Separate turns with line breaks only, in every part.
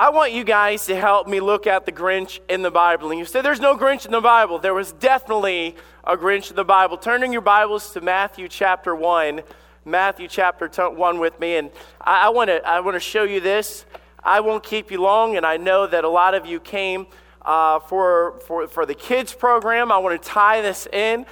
I want you guys to help me look at the Grinch in the Bible. And you say, There's no Grinch in the Bible. There was definitely a Grinch in the Bible. Turning your Bibles to Matthew chapter 1. Matthew chapter 1 with me. And I, want to I wanna show you this. I won't keep you long, and I know that a lot of you came uh, for, for, for the kids program. I want to tie this in.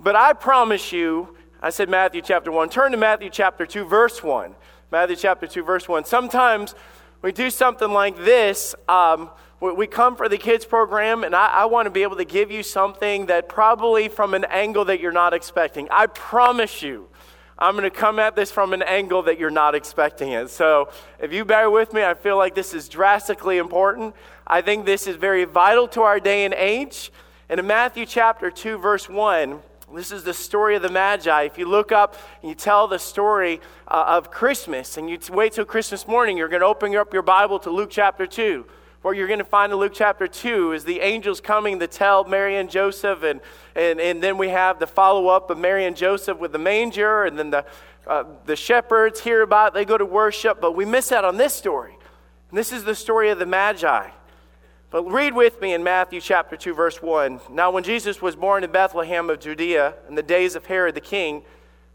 But I promise you, I said Matthew chapter 1. Turn to Matthew chapter 2, verse 1. Matthew chapter 2, verse 1. Sometimes we do something like this. Um, we come for the kids program, and I, I want to be able to give you something that probably from an angle that you're not expecting. I promise you, I'm going to come at this from an angle that you're not expecting it. So if you bear with me, I feel like this is drastically important. I think this is very vital to our day and age. And in Matthew chapter 2, verse 1, this is the story of the Magi. If you look up and you tell the story uh, of Christmas and you wait till Christmas morning, you're going to open up your Bible to Luke chapter 2. What you're going to find in Luke chapter 2 is the angels coming to tell Mary and Joseph, and, and, and then we have the follow up of Mary and Joseph with the manger, and then the, uh, the shepherds hear about it, they go to worship, but we miss out on this story. And this is the story of the Magi. But read with me in Matthew chapter 2, verse 1. Now, when Jesus was born in Bethlehem of Judea in the days of Herod the king,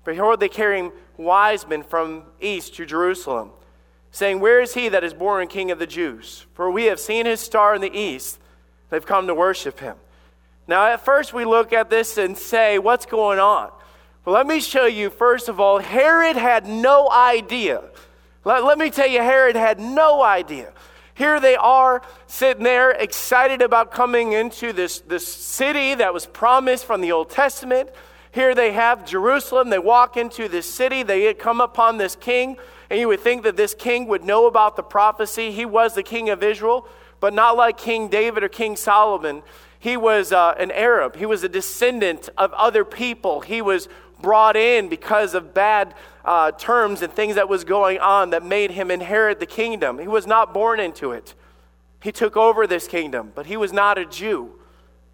behold, they carried wise men from east to Jerusalem, saying, Where is he that is born king of the Jews? For we have seen his star in the east. They've come to worship him. Now, at first, we look at this and say, What's going on? Well, let me show you, first of all, Herod had no idea. Let, let me tell you, Herod had no idea. Here they are sitting there excited about coming into this, this city that was promised from the Old Testament. Here they have Jerusalem. They walk into this city. They come upon this king. And you would think that this king would know about the prophecy. He was the king of Israel, but not like King David or King Solomon. He was uh, an Arab, he was a descendant of other people. He was brought in because of bad uh, terms and things that was going on that made him inherit the kingdom. He was not born into it. He took over this kingdom, but he was not a Jew.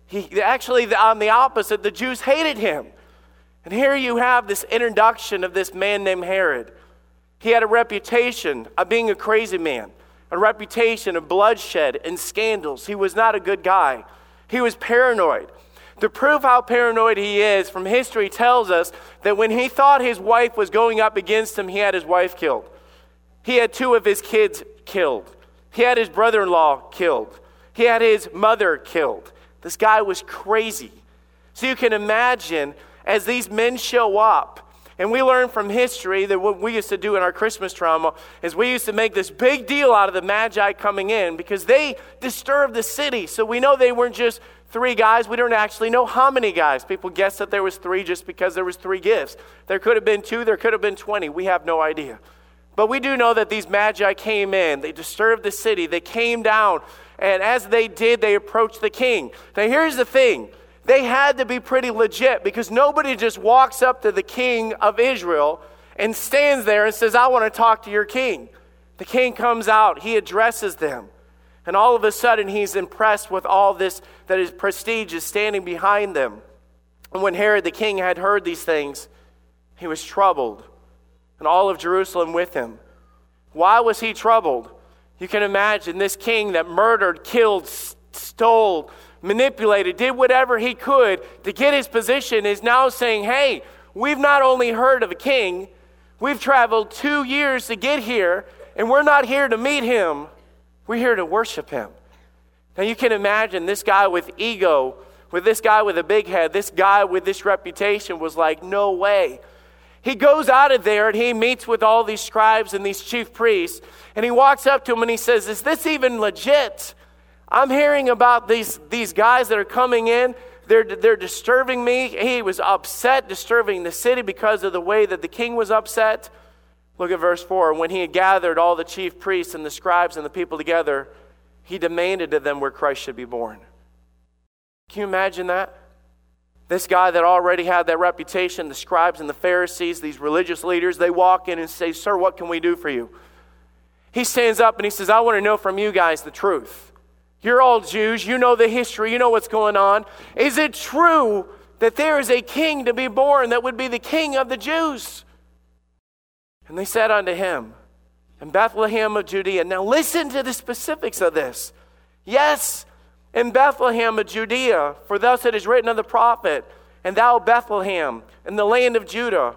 He actually on the opposite, the Jews hated him. And here you have this introduction of this man named Herod. He had a reputation of being a crazy man, a reputation of bloodshed and scandals. He was not a good guy. He was paranoid. To prove how paranoid he is, from history tells us that when he thought his wife was going up against him, he had his wife killed. He had two of his kids killed. He had his brother in law killed. He had his mother killed. This guy was crazy. So you can imagine as these men show up, and we learn from history that what we used to do in our Christmas drama is we used to make this big deal out of the Magi coming in because they disturbed the city. So we know they weren't just three guys. We don't actually know how many guys. People guess that there was three just because there was three gifts. There could have been two, there could have been 20. We have no idea. But we do know that these magi came in. They disturbed the city. They came down. And as they did, they approached the king. Now, here's the thing they had to be pretty legit because nobody just walks up to the king of Israel and stands there and says, I want to talk to your king. The king comes out, he addresses them. And all of a sudden, he's impressed with all this that his prestige is standing behind them. And when Herod the king had heard these things, he was troubled, and all of Jerusalem with him. Why was he troubled? You can imagine this king that murdered, killed, stole, manipulated, did whatever he could to get his position is now saying, Hey, we've not only heard of a king, we've traveled two years to get here, and we're not here to meet him. We're here to worship him. Now you can imagine this guy with ego, with this guy with a big head, this guy with this reputation was like, no way. He goes out of there and he meets with all these scribes and these chief priests, and he walks up to them and he says, Is this even legit? I'm hearing about these, these guys that are coming in. They're, they're disturbing me. He was upset, disturbing the city because of the way that the king was upset. Look at verse 4. When he had gathered all the chief priests and the scribes and the people together, he demanded of them where Christ should be born. Can you imagine that? This guy that already had that reputation, the scribes and the Pharisees, these religious leaders, they walk in and say, Sir, what can we do for you? He stands up and he says, I want to know from you guys the truth. You're all Jews. You know the history. You know what's going on. Is it true that there is a king to be born that would be the king of the Jews? And they said unto him, in Bethlehem of Judea. Now, listen to the specifics of this. Yes, in Bethlehem of Judea, for thus it is written of the prophet, and thou, Bethlehem, in the land of Judah,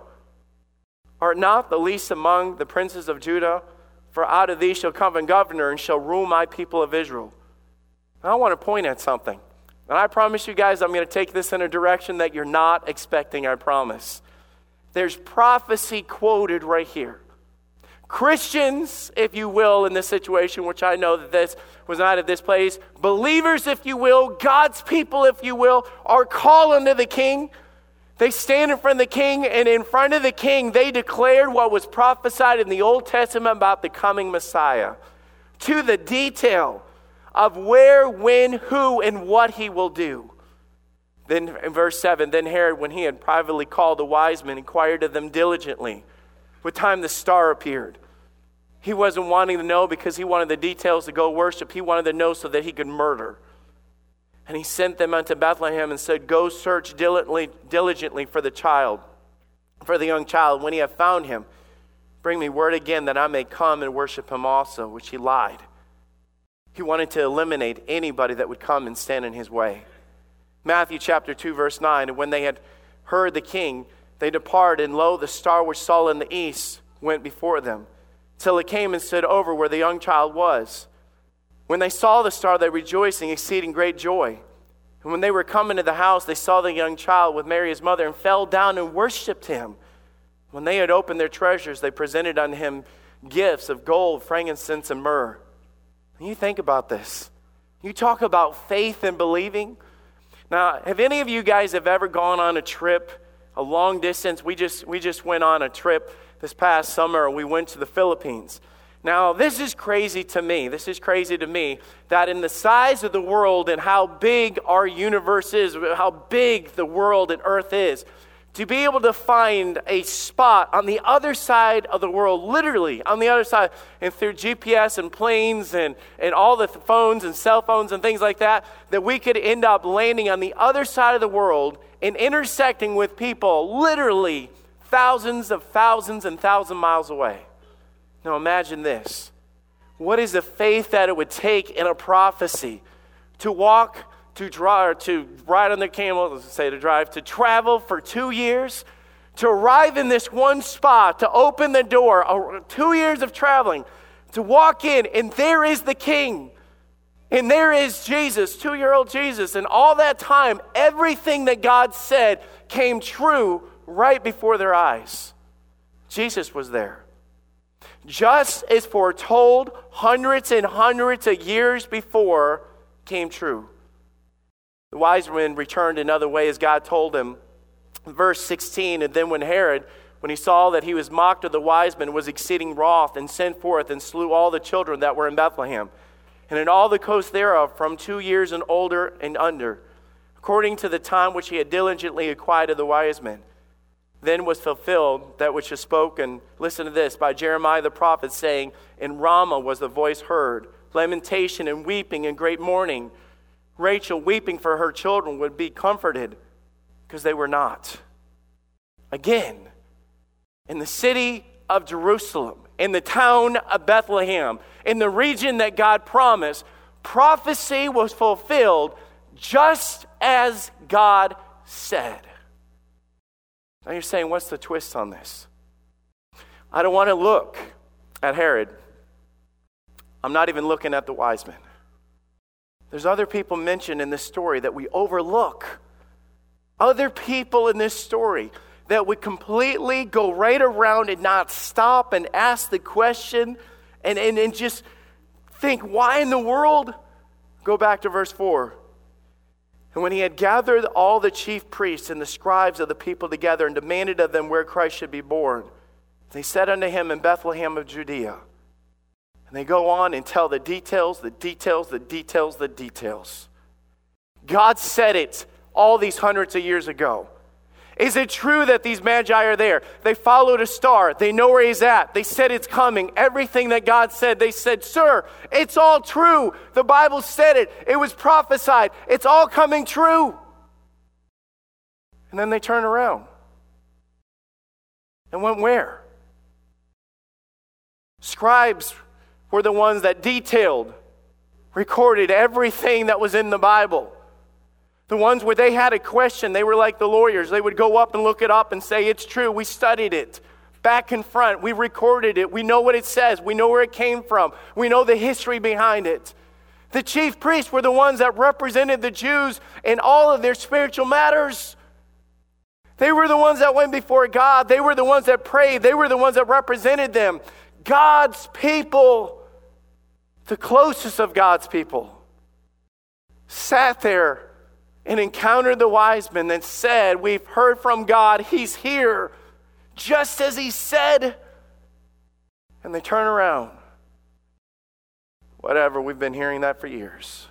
art not the least among the princes of Judah, for out of thee shall come a governor and shall rule my people of Israel. I want to point at something. And I promise you guys, I'm going to take this in a direction that you're not expecting, I promise. There's prophecy quoted right here. Christians, if you will, in this situation, which I know that this was not at this place, believers, if you will, God's people, if you will, are called unto the king. They stand in front of the king, and in front of the king, they declared what was prophesied in the Old Testament about the coming Messiah to the detail of where, when, who, and what he will do. Then in verse 7, then Herod, when he had privately called the wise men, inquired of them diligently. What time the star appeared. He wasn't wanting to know because he wanted the details to go worship. He wanted to know so that he could murder. And he sent them unto Bethlehem and said, Go search diligently, diligently for the child, for the young child. When he have found him, bring me word again that I may come and worship him also, which he lied. He wanted to eliminate anybody that would come and stand in his way. Matthew chapter 2, verse 9. And when they had heard the king, they departed, and lo, the star which saw in the east went before them till it came and stood over where the young child was. When they saw the star, they rejoiced in exceeding great joy. And when they were coming to the house, they saw the young child with Mary his mother and fell down and worshipped him. When they had opened their treasures, they presented unto him gifts of gold, frankincense, and myrrh. And you think about this. You talk about faith and believing. Now, have any of you guys have ever gone on a trip, a long distance? We just we just went on a trip this past summer, we went to the Philippines. Now, this is crazy to me. This is crazy to me that in the size of the world and how big our universe is, how big the world and earth is, to be able to find a spot on the other side of the world, literally on the other side, and through GPS and planes and, and all the phones and cell phones and things like that, that we could end up landing on the other side of the world and intersecting with people literally thousands of thousands and thousand miles away. Now imagine this. What is the faith that it would take in a prophecy to walk, to drive, to ride on the camel, let's say to drive, to travel for two years, to arrive in this one spot, to open the door, two years of traveling, to walk in, and there is the king. And there is Jesus, two year old Jesus. And all that time, everything that God said came true right before their eyes. Jesus was there. Just as foretold hundreds and hundreds of years before came true. The wise men returned another way as God told them. Verse 16, and then when Herod, when he saw that he was mocked of the wise men, was exceeding wroth, and sent forth and slew all the children that were in Bethlehem, and in all the coast thereof, from two years and older and under, according to the time which he had diligently acquired of the wise men then was fulfilled that which is spoken, listen to this, by Jeremiah the prophet, saying, In Ramah was the voice heard, lamentation and weeping and great mourning. Rachel, weeping for her children, would be comforted because they were not. Again, in the city of Jerusalem, in the town of Bethlehem, in the region that God promised, prophecy was fulfilled just as God said. Now you're saying, what's the twist on this? I don't want to look at Herod. I'm not even looking at the wise men. There's other people mentioned in this story that we overlook. Other people in this story that we completely go right around and not stop and ask the question and, and, and just think, why in the world? Go back to verse 4. And when he had gathered all the chief priests and the scribes of the people together and demanded of them where Christ should be born, they said unto him in Bethlehem of Judea. And they go on and tell the details, the details, the details, the details. God said it all these hundreds of years ago. Is it true that these magi are there? They followed a star. They know where he's at. They said it's coming. Everything that God said, they said, Sir, it's all true. The Bible said it. It was prophesied. It's all coming true. And then they turn around and went where? Scribes were the ones that detailed, recorded everything that was in the Bible. The ones where they had a question, they were like the lawyers. They would go up and look it up and say, It's true, we studied it. Back and front, we recorded it. We know what it says. We know where it came from. We know the history behind it. The chief priests were the ones that represented the Jews in all of their spiritual matters. They were the ones that went before God. They were the ones that prayed. They were the ones that represented them. God's people, the closest of God's people, sat there and encountered the wise men and said, We've heard from God, He's here, just as He said. And they turn around. Whatever, we've been hearing that for years.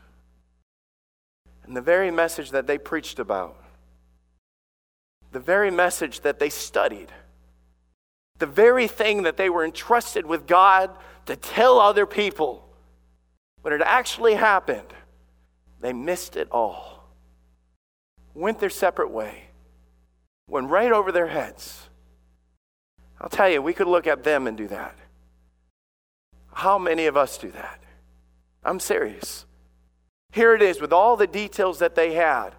And the very message that they preached about, the very message that they studied, the very thing that they were entrusted with God to tell other people, when it actually happened, they missed it all. Went their separate way, went right over their heads. I'll tell you, we could look at them and do that. How many of us do that? I'm serious. Here it is with all the details that they had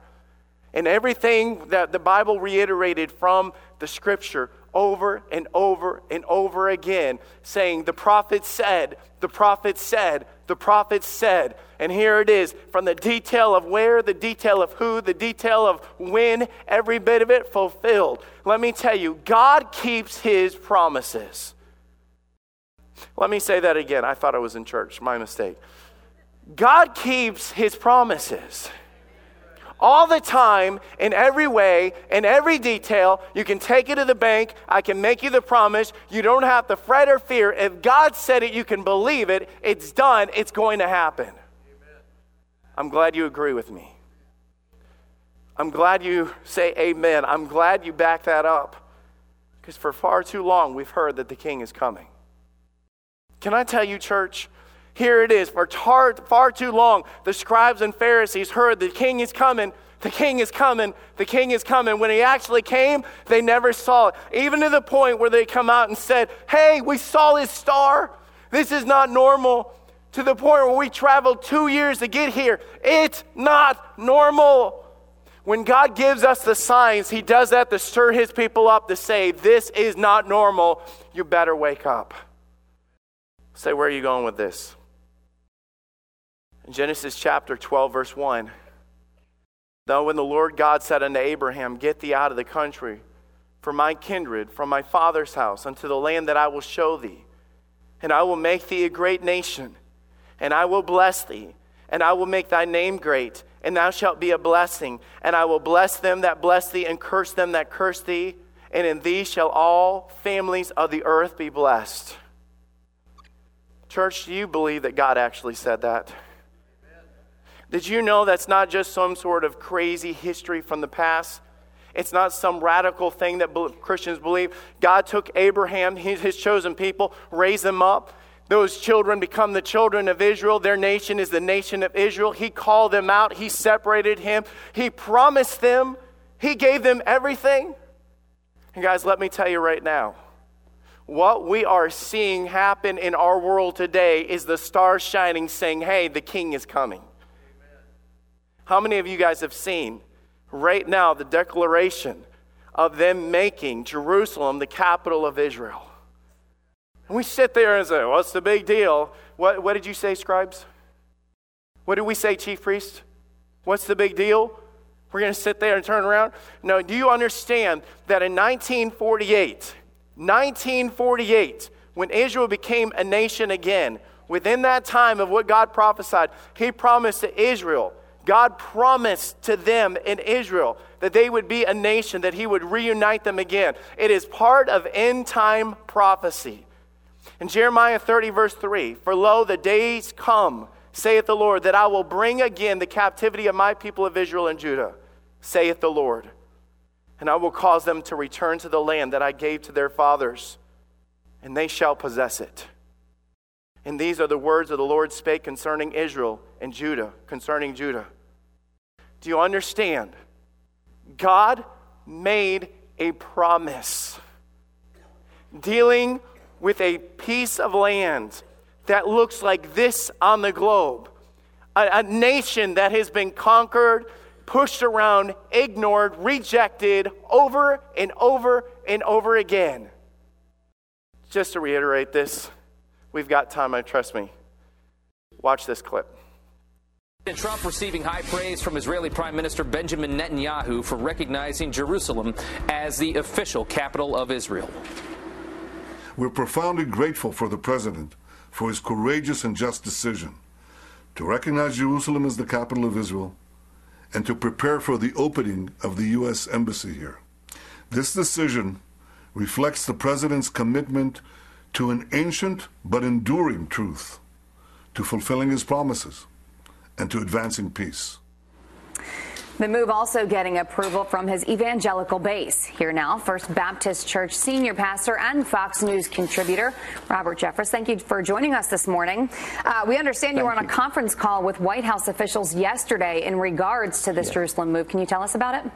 and everything that the Bible reiterated from the scripture over and over and over again, saying, The prophet said, the prophet said, the prophet said. And here it is from the detail of where, the detail of who, the detail of when, every bit of it fulfilled. Let me tell you, God keeps his promises. Let me say that again. I thought I was in church. My mistake. God keeps his promises all the time, in every way, in every detail. You can take it to the bank. I can make you the promise. You don't have to fret or fear. If God said it, you can believe it. It's done. It's going to happen. Amen. I'm glad you agree with me. I'm glad you say amen. I'm glad you back that up. Because for far too long, we've heard that the king is coming. Can I tell you, church? Here it is. For tar- far too long, the scribes and Pharisees heard the king is coming, the king is coming, the king is coming. When he actually came, they never saw it. Even to the point where they come out and said, Hey, we saw his star. This is not normal. To the point where we traveled two years to get here. It's not normal. When God gives us the signs, He does that to stir His people up to say, This is not normal. You better wake up. Say, where are you going with this? In Genesis chapter 12, verse 1, Now, when the Lord God said unto Abraham, Get thee out of the country, from my kindred, from my father's house, unto the land that I will show thee, and I will make thee a great nation, and I will bless thee, and I will make thy name great, and thou shalt be a blessing, and I will bless them that bless thee, and curse them that curse thee, and in thee shall all families of the earth be blessed. Church, do you believe that God actually said that? Did you know that's not just some sort of crazy history from the past? It's not some radical thing that Christians believe. God took Abraham, his chosen people, raised them up. Those children become the children of Israel. Their nation is the nation of Israel. He called them out. He separated him. He promised them. He gave them everything. And guys, let me tell you right now what we are seeing happen in our world today is the stars shining, saying, Hey, the king is coming. How many of you guys have seen right now the declaration of them making Jerusalem the capital of Israel? And we sit there and say, What's the big deal? What, what did you say, scribes? What did we say, chief priest? What's the big deal? We're going to sit there and turn around? No, do you understand that in 1948, 1948, when Israel became a nation again, within that time of what God prophesied, He promised to Israel God promised to them in Israel that they would be a nation, that He would reunite them again. It is part of end time prophecy. In Jeremiah 30, verse 3 For lo, the days come, saith the Lord, that I will bring again the captivity of my people of Israel and Judah, saith the Lord. And I will cause them to return to the land that I gave to their fathers, and they shall possess it. And these are the words of the Lord spake concerning Israel and Judah, concerning Judah. Do you understand? God made a promise dealing with a piece of land that looks like this on the globe. A, a, nation that has been conquered, pushed around, ignored, rejected over and over and over again. Just to reiterate this, we've got time, I trust me. Watch this clip.
President Trump receiving high praise from Israeli Prime Minister Benjamin Netanyahu for recognizing Jerusalem as the official capital of Israel.
We're profoundly grateful for the president for his courageous and just decision to recognize Jerusalem as the capital of Israel and to prepare for the opening of the U.S. Embassy here. This decision reflects the president's commitment to an ancient but enduring truth, to fulfilling his promises and to advancing peace.
The move also getting approval from his evangelical base. Here now, First Baptist Church senior pastor and Fox News contributor, Robert Jeffress. Thank you for joining us this morning. Uh, we understand you were on a conference call with White House officials yesterday in regards to this yeah. Jerusalem move. Can you tell us about it?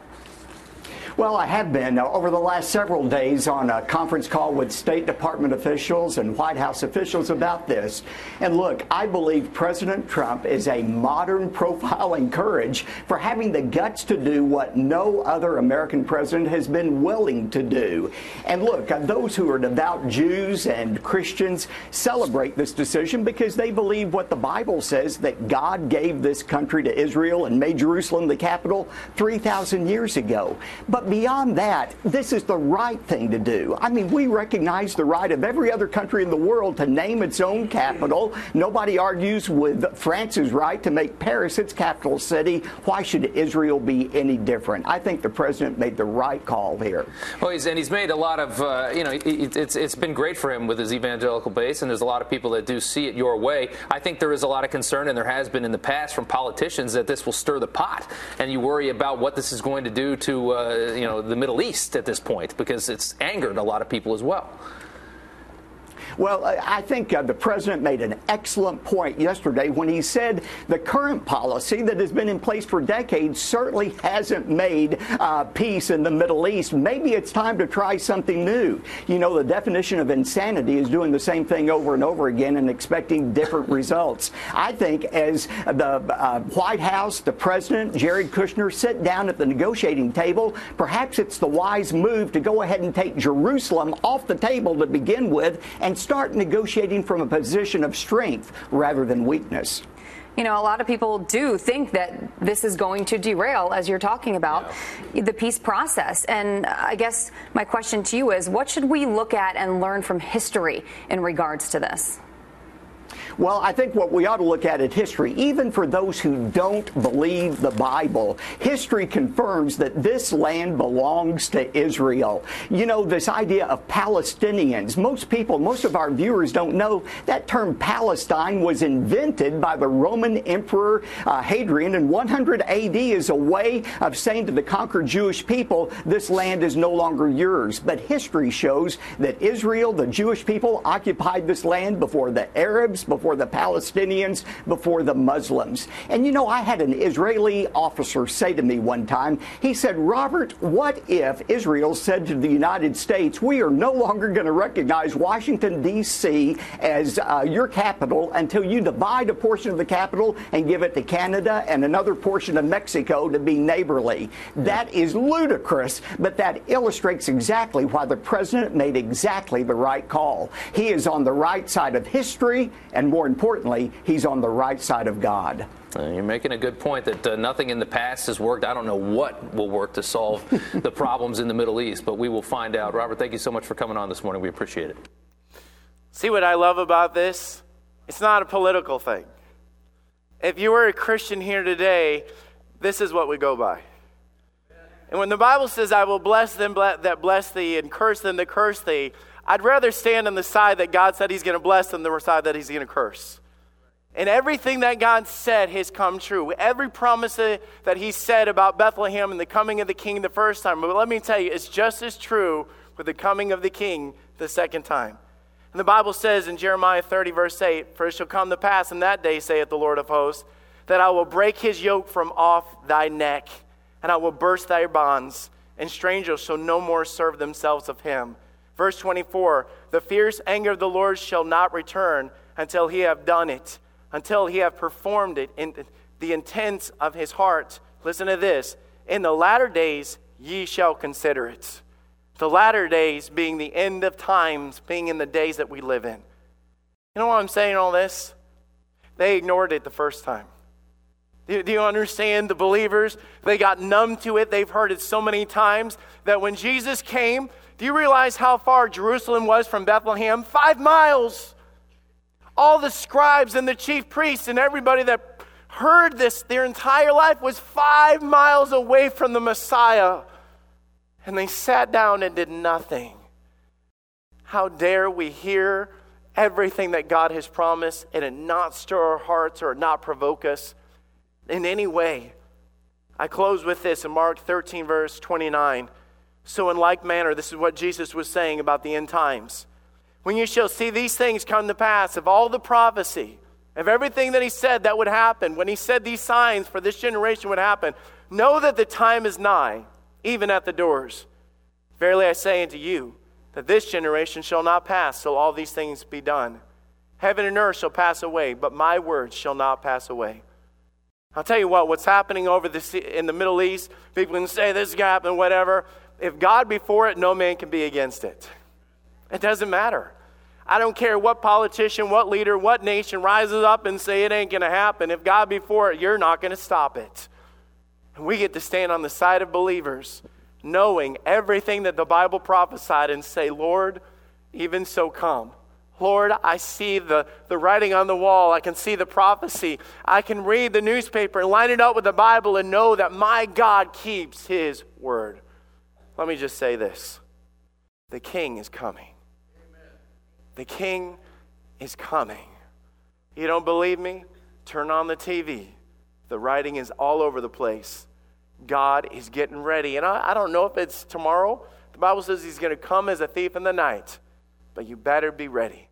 Well, I have been uh, over the last several days on a conference call with State Department officials and White House officials about this. And look, I believe President Trump is a modern profiling courage for having the guts to do what no other American president has been willing to do. And look, uh, those who are devout Jews and Christians celebrate this decision because they believe what the Bible says that God gave this country to Israel and made Jerusalem the capital 3,000 years ago. But beyond that, this is the right thing to do. I mean, we recognize the right of every other country in the world to name its own capital. Nobody argues with France's right to make Paris its capital city. Why should Israel be any different? I think the president made the right call here.
Well, he's, and he's made a lot of, uh, you know, it's, it's been great for him with his evangelical base, and there's a lot of people that do see it your way. I think there is a lot of concern, and there has been in the past from politicians that this will stir the pot, and you worry about what this is going to do to, uh, you know, the Middle East at this point because it's angered a lot of people as well.
Well, I think uh, the president made an excellent point yesterday when he said the current policy that has been in place for decades certainly hasn't made uh, peace in the Middle East. Maybe it's time to try something new. You know, the definition of insanity is doing the same thing over and over again and expecting different results. I think as the uh, White House, the president, Jared Kushner sit down at the negotiating table, perhaps it's the wise move to go ahead and take Jerusalem off the table to begin with and start negotiating from a position of strength rather than weakness.
You know, a lot of people do think that this is going to derail, as you're talking about, yeah. the peace process. And I guess my question to you is what should we look at and learn from history in regards to this?
Well, I think what we ought to look at in history, even for those who don't believe the Bible, history confirms that this land belongs to Israel. You know, this idea of Palestinians, most people, most of our viewers don't know that term Palestine was invented by the Roman Emperor uh, Hadrian in 100 AD as a way of saying to the conquered Jewish people, this land is no longer yours. But history shows that Israel, the Jewish people, occupied this land before the Arabs, before before the Palestinians, before the Muslims. And you know, I had an Israeli officer say to me one time, he said, Robert, what if Israel said to the United States, we are no longer going to recognize Washington, D.C. as uh, your capital until you divide a portion of the capital and give it to Canada and another portion of Mexico to be neighborly? That is ludicrous, but that illustrates exactly why the president made exactly the right call. He is on the right side of history and more importantly, he's on the right side of God.
Uh, you're making a good point that uh, nothing in the past has worked. I don't know what will work to solve the problems in the Middle East, but we will find out. Robert, thank you so much for coming on this morning. We appreciate it.
See what I love about this? It's not a political thing. If you were a Christian here today, this is what we go by. And when the Bible says, I will bless them that bless thee and curse them that curse thee, I'd rather stand on the side that God said He's going to bless than the side that He's going to curse. And everything that God said has come true. Every promise that He said about Bethlehem and the coming of the King the first time. But let me tell you, it's just as true with the coming of the King the second time. And the Bible says in Jeremiah 30, verse 8, For it shall come to pass in that day, saith the Lord of hosts, that I will break his yoke from off thy neck, and I will burst thy bonds, and strangers shall no more serve themselves of him Verse 24 The fierce anger of the Lord shall not return until he have done it, until he have performed it in the intents of his heart. Listen to this In the latter days ye shall consider it. The latter days being the end of times, being in the days that we live in. You know why I'm saying all this? They ignored it the first time. Do, you understand the believers? They got numb to it. They've heard it so many times that when Jesus came, do you realize how far Jerusalem was from Bethlehem? Five miles. All the scribes and the chief priests and everybody that heard this their entire life was five miles away from the Messiah. And they sat down and did nothing. How dare we hear everything that God has promised and it not stir our hearts or not provoke us? in any way. I close with this in Mark 13, verse 29. So, in like manner, this is what Jesus was saying about the end times. When you shall see these things come to pass, of all the prophecy, of everything that he said that would happen, when he said these signs for this generation would happen, know that the time is nigh, even at the doors. Verily I say unto you, that this generation shall not pass till all these things be done. Heaven and earth shall pass away, but my words shall not pass away. I'll tell you what, what's happening over the, in the Middle East, people can say this gap and whatever. If God be for it, no man can be against it. It doesn't matter. I don't care what politician, what leader, what nation rises up and say it ain't going to happen. If God be for it, you're not going to stop it. And we get to stand on the side of believers, knowing everything that the Bible prophesied and say, Lord, even so come. Lord, I see the, the writing on the wall. I can see the prophecy. I can read the newspaper and line it up with the Bible and know that my God keeps his word. Let me just say this the king is coming. The king is coming. You don't believe me? Turn on the TV. The writing is all over the place. God is getting ready. And I, I don't know if it's tomorrow. The Bible says he's going to come as a thief in the night, but you better be ready.